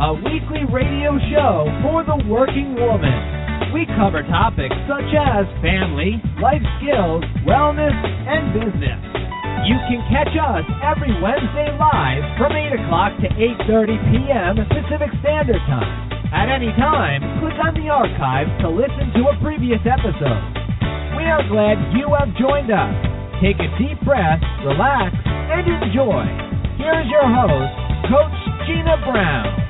a weekly radio show for the working woman. We cover topics such as family, life skills, wellness, and business. You can catch us every Wednesday live from 8 o'clock to 8.30 p.m. Pacific Standard Time. At any time, click on the archive to listen to a previous episode. We are glad you have joined us. Take a deep breath, relax, and enjoy. Here's your host, Coach Jeanna Brown.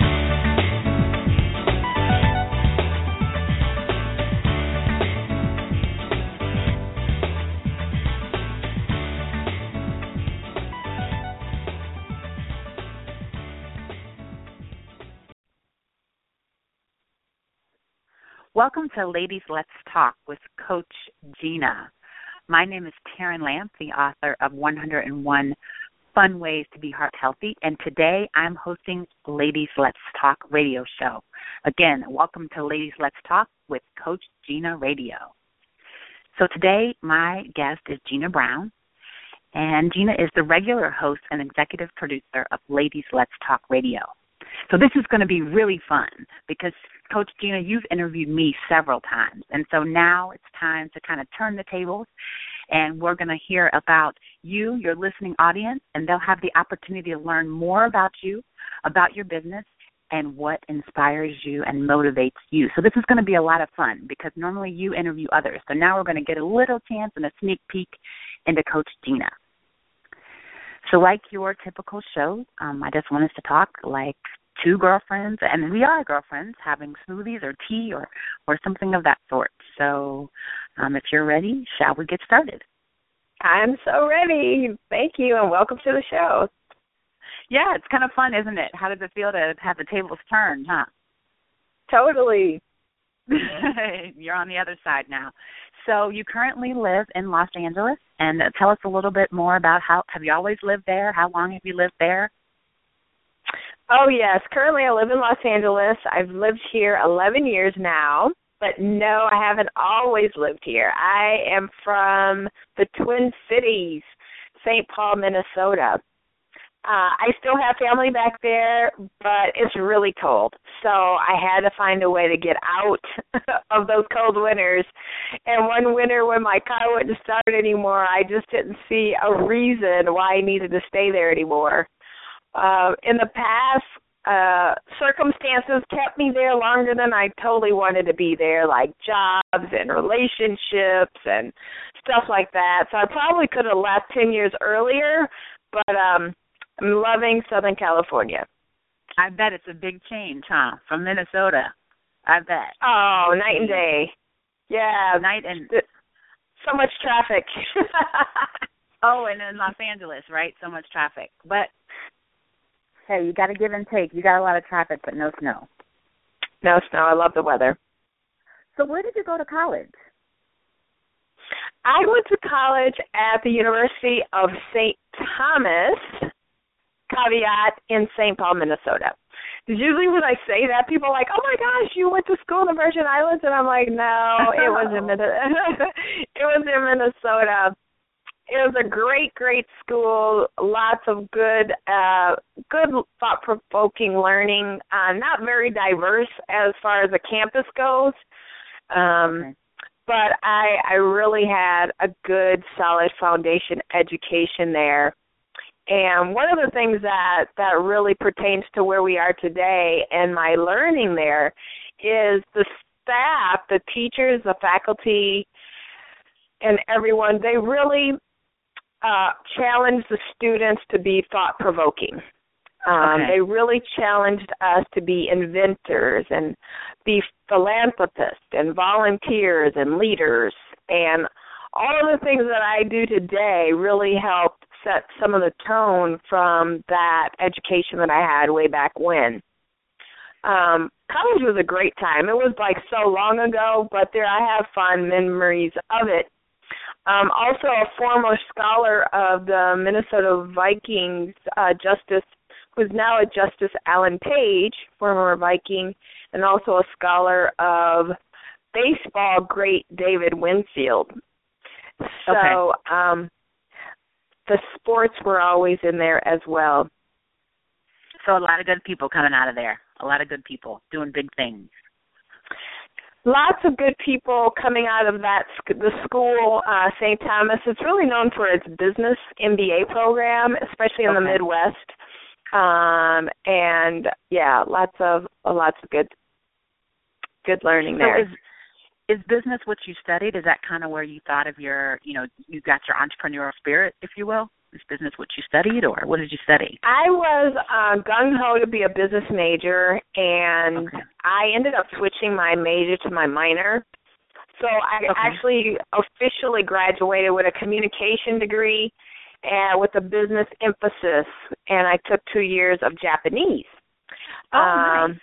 Welcome to Ladies Let's Talk with Coach Jeanna. My name is Terran Lamp, the author of 101 Fun Ways to Be Heart Healthy, and today I'm hosting Ladies Let's Talk radio show. Again, welcome to Ladies Let's Talk with Coach Jeanna Radio. So today my guest is Jeanna Brown, and Jeanna is the regular host and executive producer of Ladies Let's Talk Radio. So this is going to be really fun because Coach Jeanna, you've interviewed me several times, and so now it's time to kind of turn the tables, and we're going to hear about you, your listening audience, and they'll have the opportunity to learn more about you, about your business, and what inspires you and motivates you. So this is going to be a lot of fun because normally you interview others. So now we're going to get a little chance and a sneak peek into Coach Jeanna. So, like your typical show, um, I just want us to talk like two girlfriends, and we are girlfriends, having smoothies or tea or or something of that sort. So, um, if you're ready, shall we get started? I'm so ready. Thank you, and welcome to the show. Yeah, it's kind of fun, isn't it? How does it feel to have the tables turned, huh? Totally. You're on the other side now. So you currently live in Los Angeles, and tell us a little bit more about how have you always lived there? How long have you lived there? Oh yes, currently I live in Los Angeles. I've lived here 11 years now, but no, I haven't always lived here. I am from the Twin Cities, St. Paul, Minnesota. Uh, I still have family back there, but it's really cold. So I had to find a way to get out of those cold winters. And one winter when my car wouldn't start anymore, I just didn't see a reason why I needed to stay there anymore. Uh, in the past, uh circumstances kept me there longer than I totally wanted to be there, like jobs and relationships and stuff like that. So I probably could have left ten years earlier, but um I'm loving Southern California. I bet it's a big change, huh? From Minnesota. I bet. Oh, night and day. Yeah, night and so much traffic. oh, and in Los Angeles, right? So much traffic. But hey, you got to give and take. You got a lot of traffic, but no snow. No snow. I love the weather. So, where did you go to college? I went to college at the University of St. Thomas, caveat, in St. Paul, Minnesota. Usually when I say that, people are like, "Oh my gosh, you went to school in the Virgin Islands," and I'm like, "No, it was in Minnesota. it was in Minnesota." It was a great, great school. Lots of good, uh, good thought-provoking learning. Uh, not very diverse as far as the campus goes, um, okay. but I, I really had a good, solid foundation education there. And one of the things that that really pertains to where we are today and my learning there is the staff, the teachers, the faculty, and everyone. They really uh, challenged the students to be thought provoking. Um, okay. They really challenged us to be inventors and be philanthropists and volunteers and leaders and all of the things that I do today really helped set some of the tone from that education that I had way back when. Um, college was a great time. It was like so long ago, but there I have fond memories of it. Um, also, a former scholar of the Minnesota Vikings, uh, Justice, who's now a Justice Alan Page, former Viking, and also a scholar of baseball great David Winfield. So Okay. um, the sports were always in there as well. So a lot of good people coming out of there. A lot of good people doing big things. Lots of good people coming out of that the school uh St. Thomas it's really known for its business MBA program especially in the Midwest um and yeah lots of uh, lots of good good learning So there is is business what you studied? Is that kind of where you thought of your, you know, you got your entrepreneurial spirit, if you will? Is business what you studied, or what did you study? I was uh, gung ho to be a business major, and Okay. I ended up switching my major to my minor. So I Okay. actually officially graduated with a communication degree and with a business emphasis, and I took two years of Japanese. Oh, nice. um,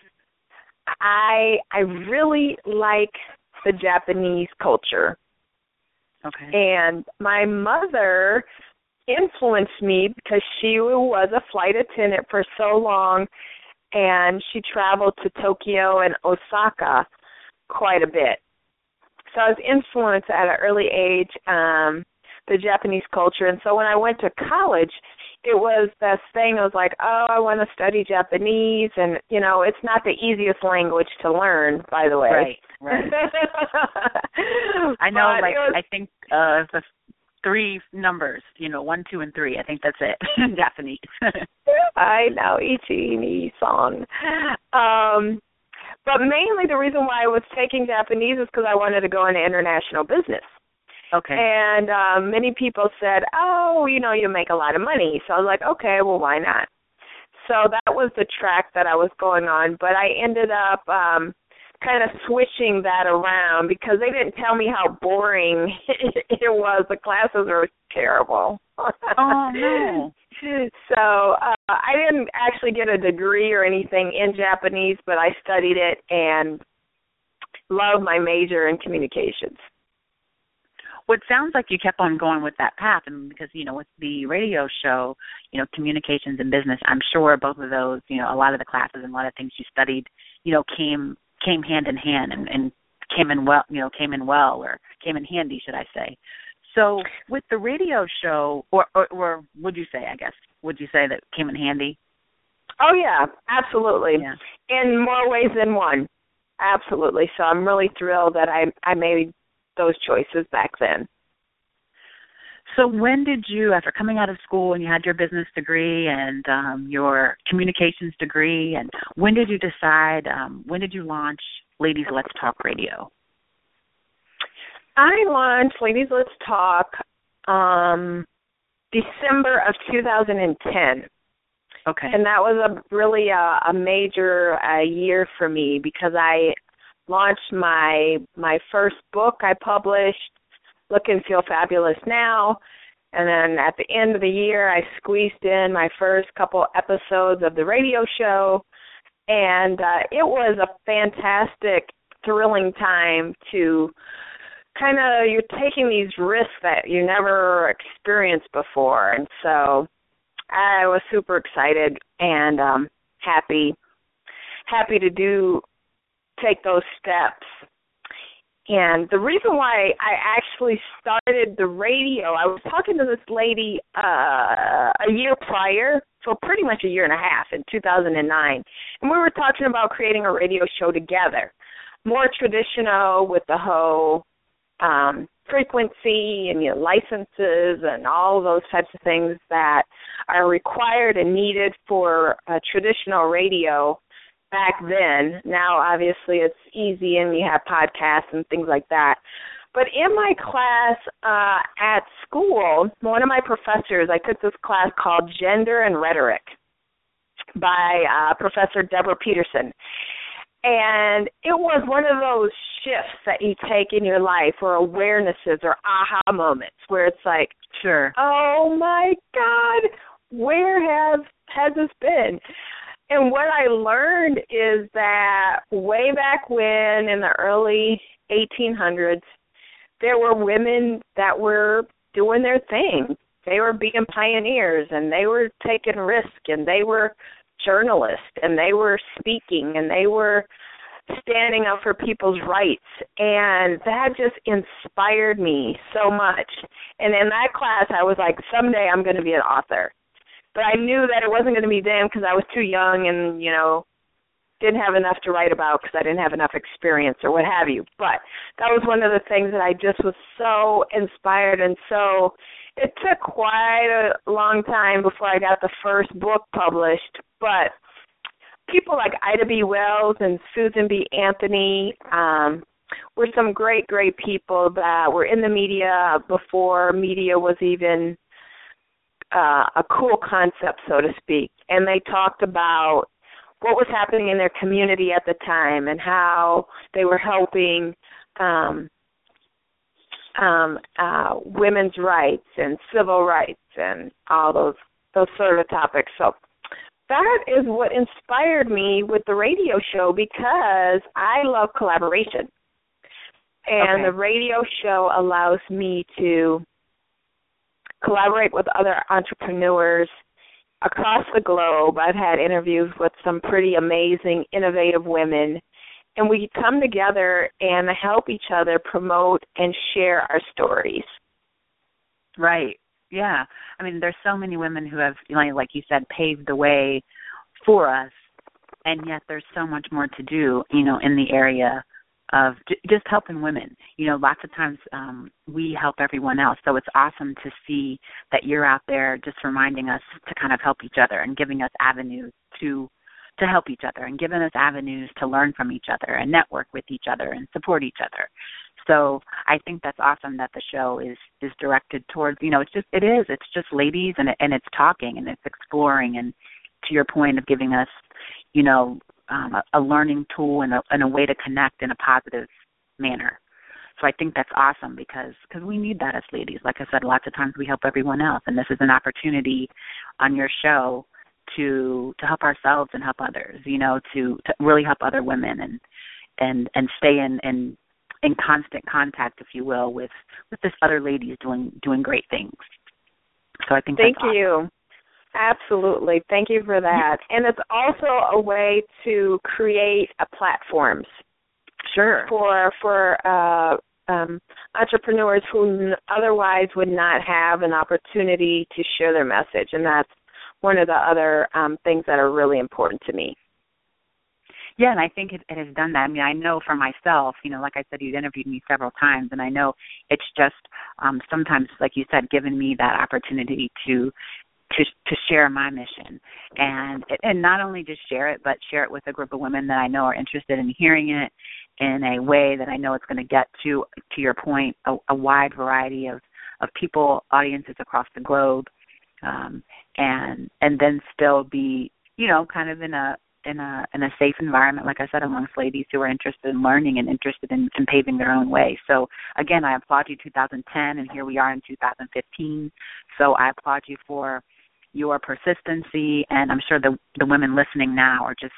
I I really like the Japanese culture Okay. and my mother influenced me because she was a flight attendant for so long and she traveled to Tokyo and Osaka quite a bit. So I was influenced at an early age um the Japanese culture and so when I went to college it was this thing I was like, "Oh, I want to study Japanese." And, you know, it's not the easiest language to learn, by the way. Right, right. I know, like was- I think uh the three numbers, you know, one, two, and three. I think that's it in Japanese. I know Ichi ni song. Um, but mainly the reason why I was taking Japanese is because I wanted to go into international business. okay. And um, many people said, "Oh, you know, you make a lot of money." So I was like, "Okay, well, why not?" So that was the track that I was going on. But I ended up um, kind of switching that around because they didn't tell me how boring it was. The classes were terrible. Oh, no. So uh, I didn't actually get a degree or anything in Japanese, but I studied it and love my major in communications. Well, it sounds like you kept on going with that path, and because you know, with the radio show, you know, communications and business, I'm sure both of those, you know, a lot of the classes and a lot of things you studied, you know, came came hand in hand and, and came in well, you know, came in well or came in handy, should I say? So, with the radio show, or or, or would you say, I guess, would you say that came in handy? Oh yeah, absolutely. Yeah. In more ways than one. Absolutely. So I'm really thrilled that I I made those choices back then. So when did you, after coming out of school and you had your business degree and um, your communications degree, and when did you decide? Um, when did you launch Ladies Let's Talk Radio? I launched Ladies Let's Talk um December of 2010. Okay. and that was a really a, a major uh, year for me because I launched my my first book I published, Look and Feel Fabulous Now, and then at the end of the year I squeezed in my first couple episodes of the radio show, and uh, it was a fantastic, thrilling time to kind of you're taking these risks that you never experienced before, and so I was super excited and um happy happy to do take those steps. And the reason why I actually started the radio, I was talking to this lady uh a year prior, so pretty much a year and a half in 2009. And we were talking about creating a radio show together. More traditional with the whole um frequency and you know, licenses and all those types of things that are required and needed for uh, traditional radio back then. Now, obviously, it's easy and you have podcasts and things like that. But in my class uh, at school, one of my professors, I took this class called Gender and Rhetoric by uh, Professor Deborah Peterson. And it was one of those shifts that you take in your life or awarenesses or aha moments where it's like, Sure. oh my God, where has has this been? And what I learned is that way back when in the early 1800s, there were women that were doing their thing. They were being pioneers and they were taking risk and they were journalists and they were speaking and they were standing up for people's rights and that just inspired me so much. And in that class I was like someday I'm going to be an author but I knew that it wasn't going to be them because I was too young and you know didn't have enough to write about because I didn't have enough experience or what have you. But that was one of the things that I just was so inspired and so it took quite a long time before I got the first book published, but people like Ida B. Wells and Susan B. Anthony um were some great, great people that were in the media before media was even uh, a cool concept, so to speak. And they talked about what was happening in their community at the time and how they were helping um, um, uh, women's rights and civil rights and all those those sort of topics. So that is what inspired me with the radio show because I love collaboration. And Okay. the radio show allows me to collaborate with other entrepreneurs across the globe. I've had interviews with some pretty amazing, innovative women, and we come together and help each other promote and share our stories. Right. Yeah. I mean, there's so many women who have, like you said, paved the way for us, and yet there's so much more to do, you know, in the area of j- just helping women. You know, lots of times um, we help everyone else, so it's awesome to see that you're out there just reminding us to kind of help each other and giving us avenues to to help each other and giving us avenues to learn from each other and network with each other and support each other. So I think that's awesome that the show is is directed towards you know it's just it is it's just ladies and it, and it's talking and it's exploring and to your point of giving us you know um, a, a learning tool and a, and a way to connect in a positive manner. So I think that's awesome because because we need that as ladies. Like I said, lots of times we help everyone else, and this is an opportunity on your show to to help ourselves and help others. You know, to to really help other women and and and stay in in in constant contact, if you will, with with this other ladies doing doing great things. So I think Thank that's awesome. Absolutely. Thank you for that. And it's also a way to create a platforms Sure. for for uh um entrepreneurs who n- otherwise would not have an opportunity to share their message and that's one of the other um things that are really important to me. Yeah, and I think it, it has done that. I mean, I know for myself, you know, like I said, you've interviewed me several times, and I know it's just um, sometimes, like you said, given me that opportunity to to to share my mission, and and not only just share it, but share it with a group of women that I know are interested in hearing it in a way that I know it's going to get to to your point a, a wide variety of of people, audiences across the globe, um, and and then still be you know kind of in a in a in a safe environment, like I said, amongst ladies who are interested in learning and interested in, in paving their own way. So again, I applaud you 2010, and here we are in 2015. So I applaud you for your persistency, and I'm sure the the women listening now are just,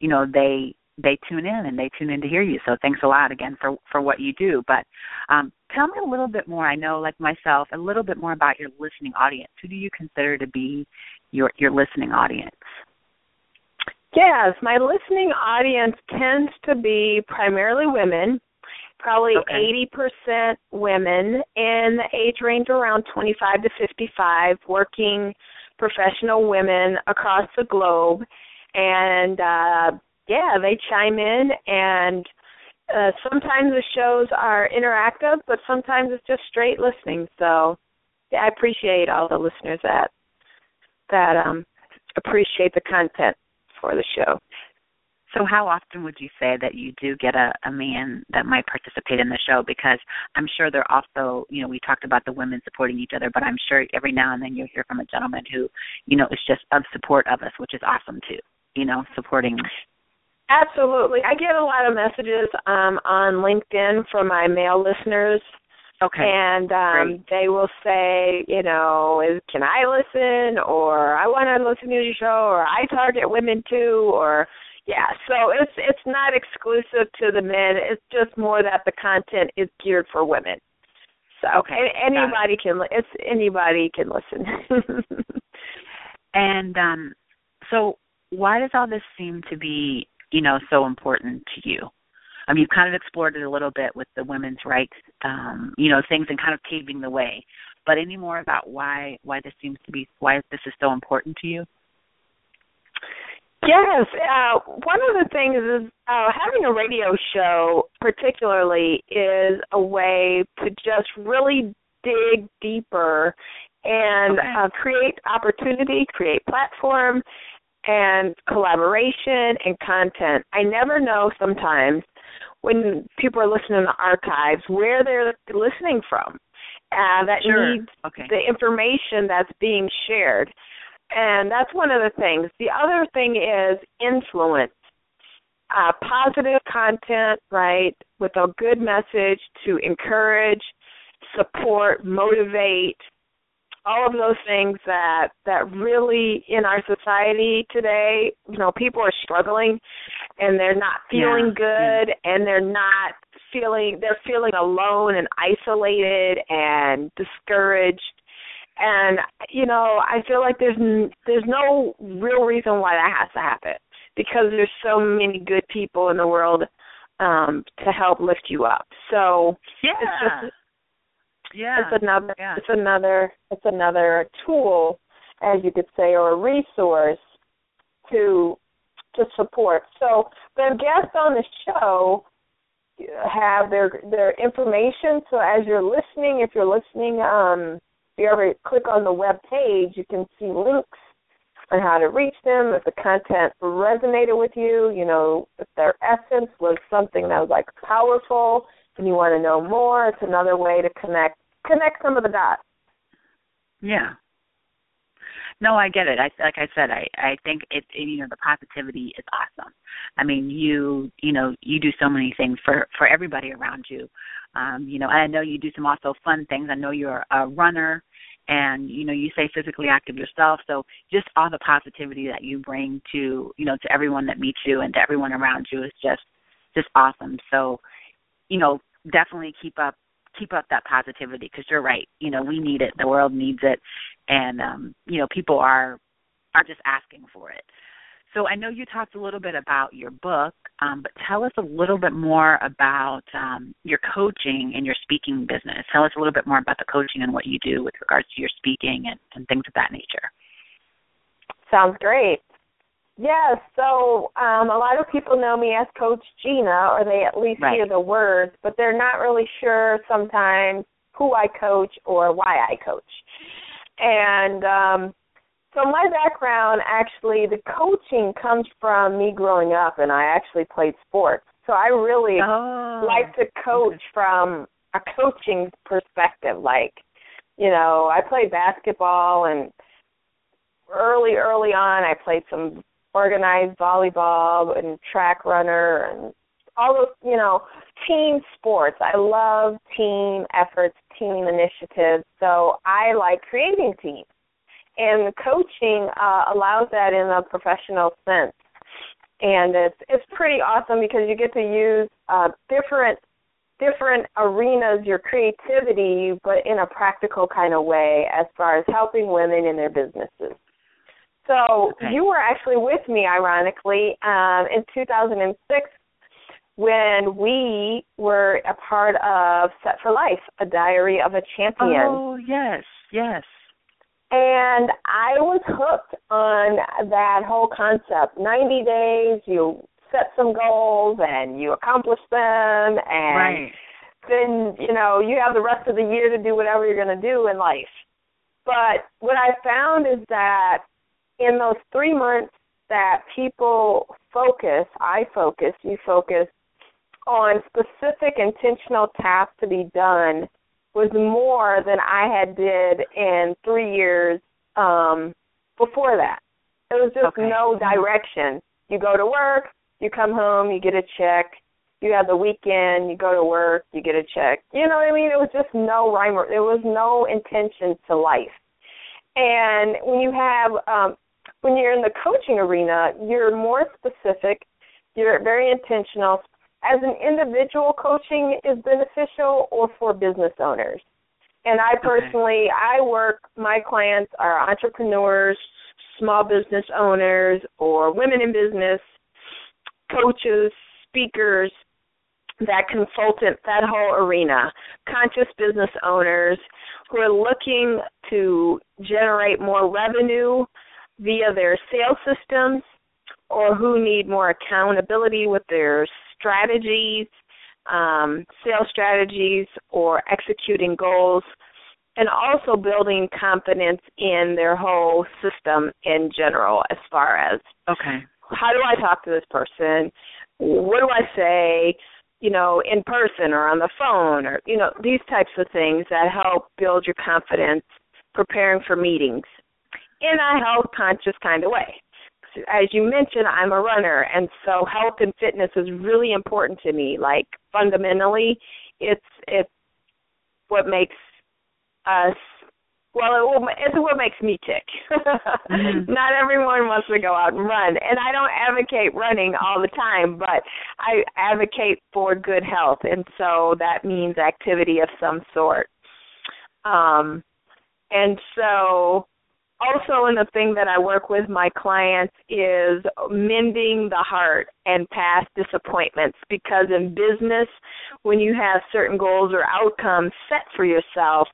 you know, they they tune in and they tune in to hear you. So thanks a lot again for for what you do. But um, tell me a little bit more. I know, like myself, a little bit more about your listening audience. Who do you consider to be your your listening audience? Yes, my listening audience tends to be primarily women, probably Okay. 80% women in the age range around 25 to 55, working professional women across the globe. And uh yeah, they chime in and uh sometimes the shows are interactive, but sometimes it's just straight listening. So yeah, I appreciate all the listeners that that um appreciate the content for the show. So how often would you say that you do get a, a man that might participate in the show? Because I'm sure they're also, you know, we talked about the women supporting each other, but I'm sure every now and then you'll hear from a gentleman who, you know, is just of support of us, which is awesome too. You know, supporting. Absolutely. I get a lot of messages um, on LinkedIn from my male listeners. Okay. And um they will say, you know, is can I listen or I want to listen to your show or I target women too or yeah, so it's it's not exclusive to the men. It's just more that the content is geared for women. So Okay, anybody can li- it's anybody can listen. And um so why does all this seem to be, you know, so important to you? I mean, you've kind of explored it a little bit with the women's rights, um, you know, things and kind of paving the way. But any more about why why this seems to be why this is so important to you? Yes, uh, one of the things is uh, having a radio show, particularly, is a way to just really dig deeper and Okay. uh, create opportunity, create platform, and collaboration and content. I never know sometimes when people are listening to archives where they're listening from. Uh, that Sure. needs Okay. the information that's being shared. And that's one of the things. The other thing is influence. Uh, positive content, right, with a good message to encourage, support, motivate, all of those things that that really in our society today, you know, people are struggling and they're not feeling Yeah, good and they're not feeling they're feeling alone and isolated and discouraged and you know i feel like there's n- there's no real reason why that has to happen because there's so many good people in the world um to help lift you up so Yeah. it's just yeah. it's another yeah. it's another it's another tool as you could say or a resource to to support so the guests on the show have their their information so as you're listening if you're listening um you ever click on the web page you can see links on how to reach them if the content resonated with you you know if their essence was something that was like powerful and you want to know more it's another way to connect connect some of the dots Yeah. No, I get it. I like I said, I I think it, you know the positivity is awesome. I mean, you you know you do so many things for for everybody around you. Um, you know, and I know you do some also fun things. I know you're a runner, and you know you say physically active yourself. So just all the positivity that you bring to you know to everyone that meets you and to everyone around you is just just awesome. So you know definitely keep up keep up that positivity because you're right. You know, we need it. The world needs it, and um, you know, people are are just asking for it. So I know you talked a little bit about your book, um, but tell us a little bit more about um, your coaching and your speaking business. Tell us a little bit more about the coaching and what you do with regards to your speaking and, and things of that nature. sounds great yes so um a lot of people know me as coach jeanna or they at least Right. hear the words but they're not really sure sometimes who i coach or why i coach and um so my background actually the coaching comes from me growing up and i actually played sports. So i really Oh, like to coach from a coaching perspective. Like you know i played basketball and early early on i played some organized volleyball and track runner and all those you know team sports. I love team efforts team initiatives. So i like creating teams and coaching uh, allows that in a professional sense and it's it's pretty awesome because you get to use uh, different different arenas your creativity but in a practical kind of way as far as helping women in their businesses so Okay. you were actually with me ironically um, in 2006 when we were a part of set for life a diary of a champion Oh yes, yes. And I was hooked on that whole concept. 90 days, you set some goals and you accomplish them and Right. then, you know, you have the rest of the year to do whatever you're going to do in life. But what I found is that in those 3 months that people focus, I focus, you focus on specific intentional tasks to be done was more than I had did in three years um, before that. It was just Okay. no direction. You go to work, You come home, you get a check. You have the weekend, you go to work, you get a check. You know what I mean? It was just no rhyme or there was no intention to life. And when you have um when you're in the coaching arena, you're more specific, you're very intentional. As an individual, coaching is beneficial or for business owners. And I personally, okay. I work, my clients are entrepreneurs, small business owners, or women in business, coaches, speakers, that consultant, that whole arena, conscious business owners who are looking to generate more revenue via their sales systems or who need more accountability with their strategies, um, sales strategies, or executing goals, and also building confidence in their whole system in general as far as okay how do i talk to this person what do i say you know in person or on the phone or you know these types of things that help build your confidence preparing for meetings in a health conscious kind of way. As you mentioned, I'm a runner, and so health and fitness is really important to me. Like fundamentally, it's it's what makes us well, it it's what makes me tick. mm-hmm. Not everyone wants to go out and run, and I don't advocate running all the time, but I advocate for good health, and so that means activity of some sort. Um, and so also in the thing that I work with my clients is mending the heart and past disappointments because in business when you have certain goals or outcomes set for yourself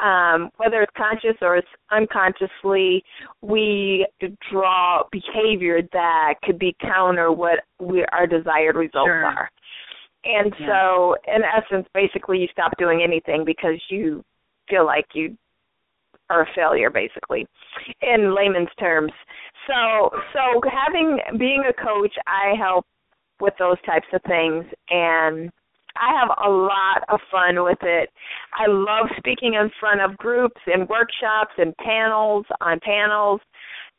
um, whether it's conscious or it's unconsciously, we draw behavior that could be counter what we, our desired results sure. are. And yeah. so, in essence, basically, you stop doing anything because you feel like you are a failure basically in layman's terms so so having being a coach i help with those types of things and I have a lot of fun with it. I love speaking in front of groups and workshops and panels on panels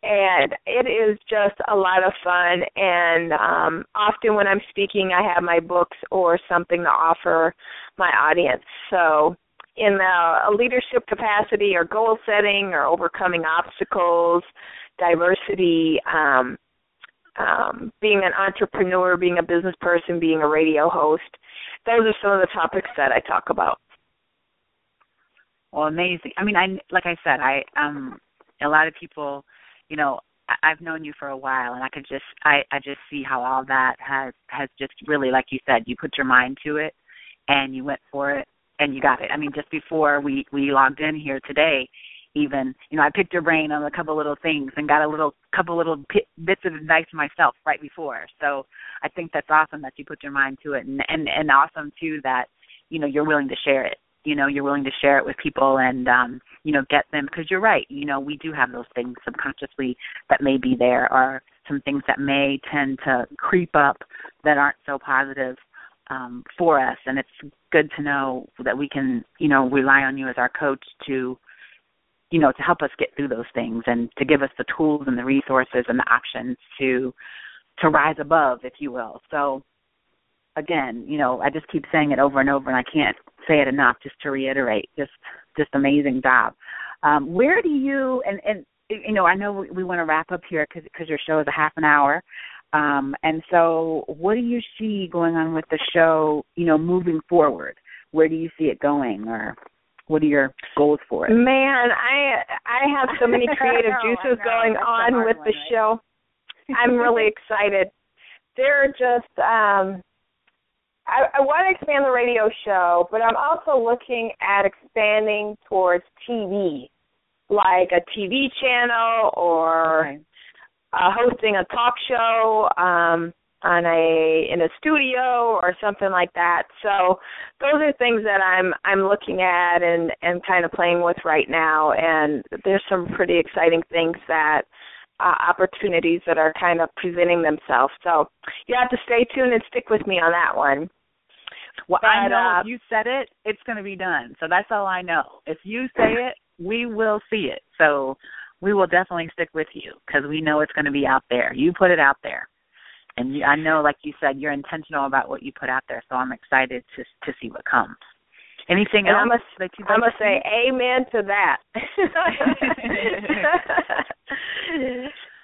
and it is just a lot of fun and um often when I'm speaking I have my books or something to offer my audience. So in a, a leadership capacity or goal setting or overcoming obstacles, diversity, um, um, being an entrepreneur, being a business person, being a radio host. Those are some of the topics that I talk about. Well, amazing. I mean, I like I said, I um a lot of people, you know, I've known you for a while, and I could just I I just see how all that has has just really, like you said, you put your mind to it, and you went for it, and you got it. I mean, just before we we logged in here today, even you know, I picked your brain on a couple little things and got a little couple little p- bits of advice myself right before. So I think that's awesome that you put your mind to it, and and and awesome too that you know you're willing to share it. You know, you're willing to share it with people and um, you know get them because you're right. You know, we do have those things subconsciously that may be there, or some things that may tend to creep up that aren't so positive um, for us, and it's good to know that we can, you know, rely on you as our coach to, you know, to help us get through those things and to give us the tools and the resources and the options to to rise above, if you will. So again, you know, I just keep saying it over and over, and I can't say it enough. Just to reiterate, just just amazing job. Um, where do you and and you know, I know we, we want to wrap up here because because your show is a half an hour. Um, and so, what do you see going on with the show? You know, moving forward, where do you see it going, or what are your goals for it? Man, I I have so many creative juices going on with the right? show. I'm really excited. They're just um I, I want to expand the radio show, but I'm also looking at expanding towards TV, like a TV channel or Okay. Uh, hosting a talk show um, on a in a studio or something like that. So those are things that I'm I'm looking at and and kind of playing with right now. And there's some pretty exciting things that uh, opportunities that are kind of presenting themselves. So you have to stay tuned and stick with me on that one. Well, I know uh, if you said it, it's going to be done. So that's all I know. If you say it, we will see it. So we will definitely stick with you because we know it's going to be out there. You put it out there. and you, I know, like you said, you're intentional about what you put out there. So I'm excited to to see what comes. Anything and else I'm a, that you? I'm gonna say amen to that.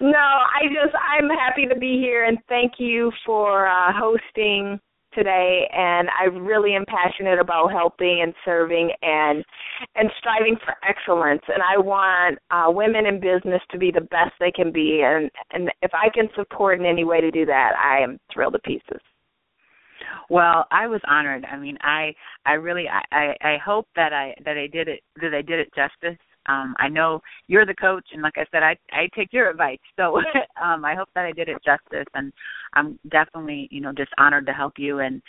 no, I just I'm happy to be here and thank you for uh, hosting today and I really am passionate about helping and serving and and striving for excellence and I want uh women in business to be the best they can be and and if I can support in any way to do that I am thrilled to pieces. Well, I was honored. I mean, I I really I I hope that I that I did it that I did it justice um I know you're the coach and like I said I I take your advice. So um I hope that I did it justice and I'm definitely, you know, just honored to help you and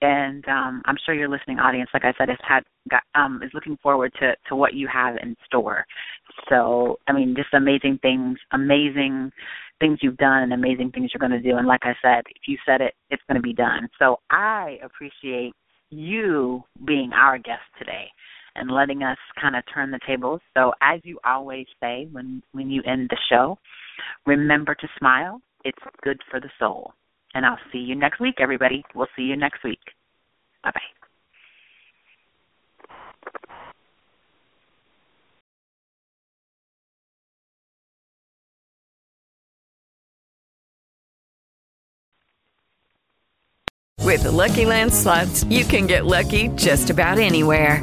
and um I'm sure your listening audience like I said has had got um is looking forward to to what you have in store. So, I mean, just amazing things, amazing things you've done and amazing things you're going to do and like I said, if you said it, it's going to be done. So, I appreciate you being our guest today and letting us kind of turn the tables. So as you always say when when you end the show, remember to smile. It's good for the soul. And I'll see you next week, everybody. We'll see you next week. Bye bye. With the Lucky Land slots, you can get lucky just about anywhere.